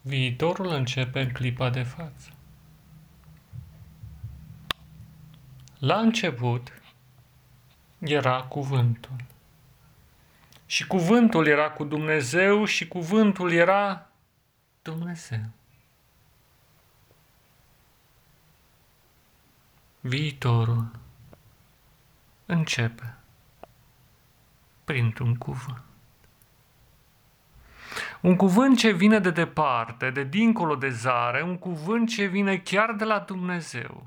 Viitorul începe în clipa de față. La început era cuvântul. Și cuvântul era cu Dumnezeu și cuvântul era Dumnezeu. Viitorul începe printr-un cuvânt. Un cuvânt ce vine de departe, de dincolo de zare, un cuvânt ce vine chiar de la Dumnezeu.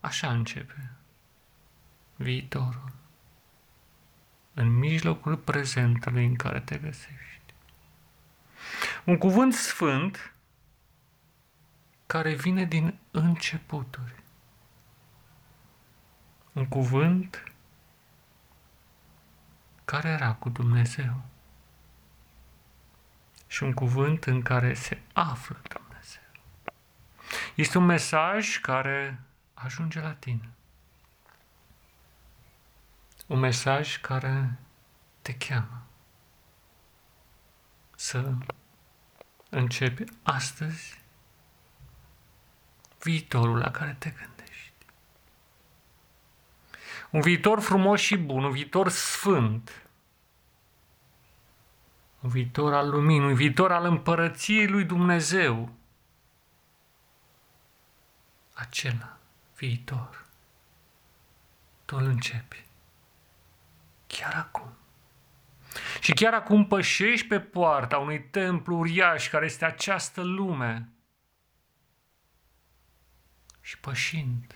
Așa începe viitorul, în mijlocul prezentului în care te găsești. Un cuvânt sfânt care vine din începuturi. Un cuvânt care era cu Dumnezeu și un cuvânt în care se află Dumnezeu. Este un mesaj care ajunge la tine. Un mesaj care te cheamă să începi astăzi viitorul la care te gândești. Un viitor frumos și bun, un viitor sfânt, un viitor al luminii, un viitor al împărăției lui Dumnezeu. Acela viitor, tu îl începi. Chiar acum. Și chiar acum pășești pe poarta unui templu uriaș care este această lume. Și pășind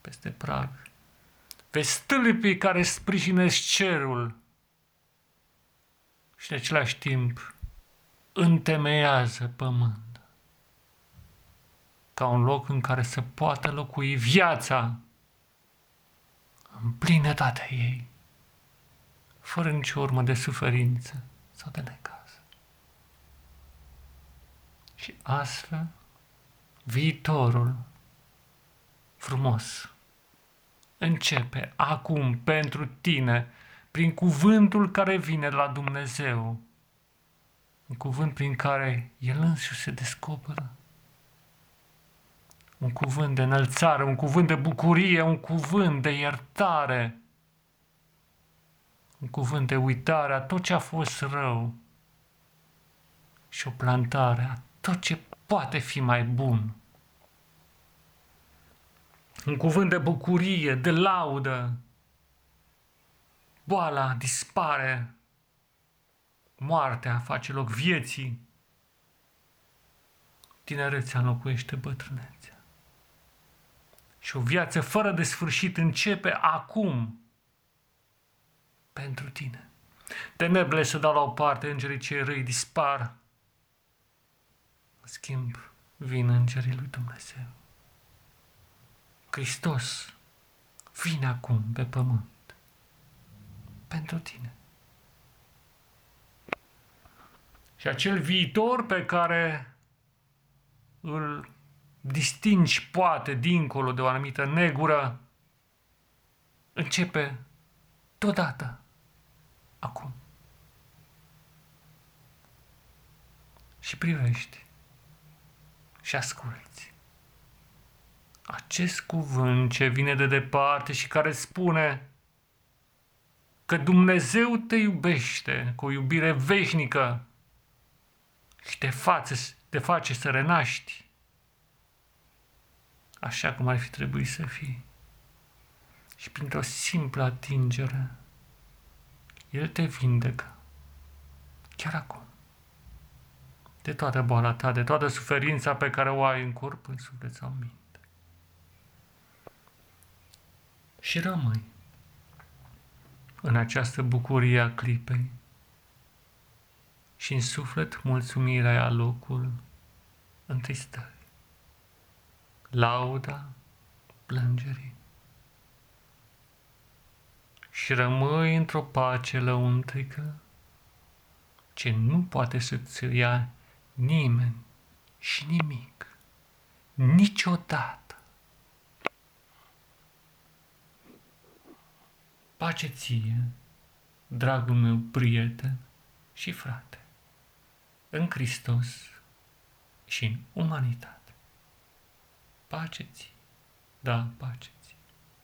peste prag, vezi stâlpii care sprijinesc cerul, și în același timp întemeiază pământ ca un loc în care să poată locui viața în plinătatea ei, fără nicio urmă de suferință sau de necaz. Și astfel, viitorul frumos începe acum pentru tine prin cuvântul care vine de la Dumnezeu, un cuvânt prin care El însuși se descoperă, un cuvânt de înălțare, un cuvânt de bucurie, un cuvânt de iertare, un cuvânt de uitare a tot ce a fost rău și o plantare a tot ce poate fi mai bun. Un cuvânt de bucurie, de laudă, boala dispare, moartea face loc vieții, tinerețea înlocuiește bătrânețea. Și o viață fără de sfârșit începe acum pentru tine. Tenebrele se dau la o parte, îngerii cei răi dispar. În schimb, vin îngerii lui Dumnezeu. Hristos vine acum pe pământ pentru tine. Și acel viitor pe care îl distingi poate dincolo de o anumită negură, începe totodată acum. Și privești și asculți. Acest cuvânt ce vine de departe și care spune că Dumnezeu te iubește cu o iubire veșnică și te face, te face să renaști așa cum ar fi trebuit să fii. Și printr-o simplă atingere, El te vindecă chiar acum de toată boala ta, de toată suferința pe care o ai în corp, în suflet sau în minte. Și rămâi în această bucurie a clipei și în suflet mulțumirea a locul întristării, lauda plângerii. Și rămâi într-o pace lăuntrică ce nu poate să-ți ia nimeni și nimic, niciodată. Pace ție, dragul meu prieten și frate, în Hristos și în umanitate. Pace ți, da, pace ți.